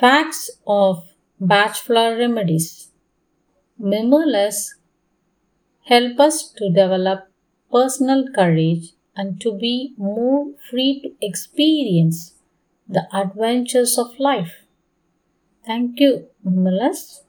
Facts of Bach Flower Remedies Mimulus help us to develop personal courage and to be more free to experience the adventures of life. Thank you, Mimulus.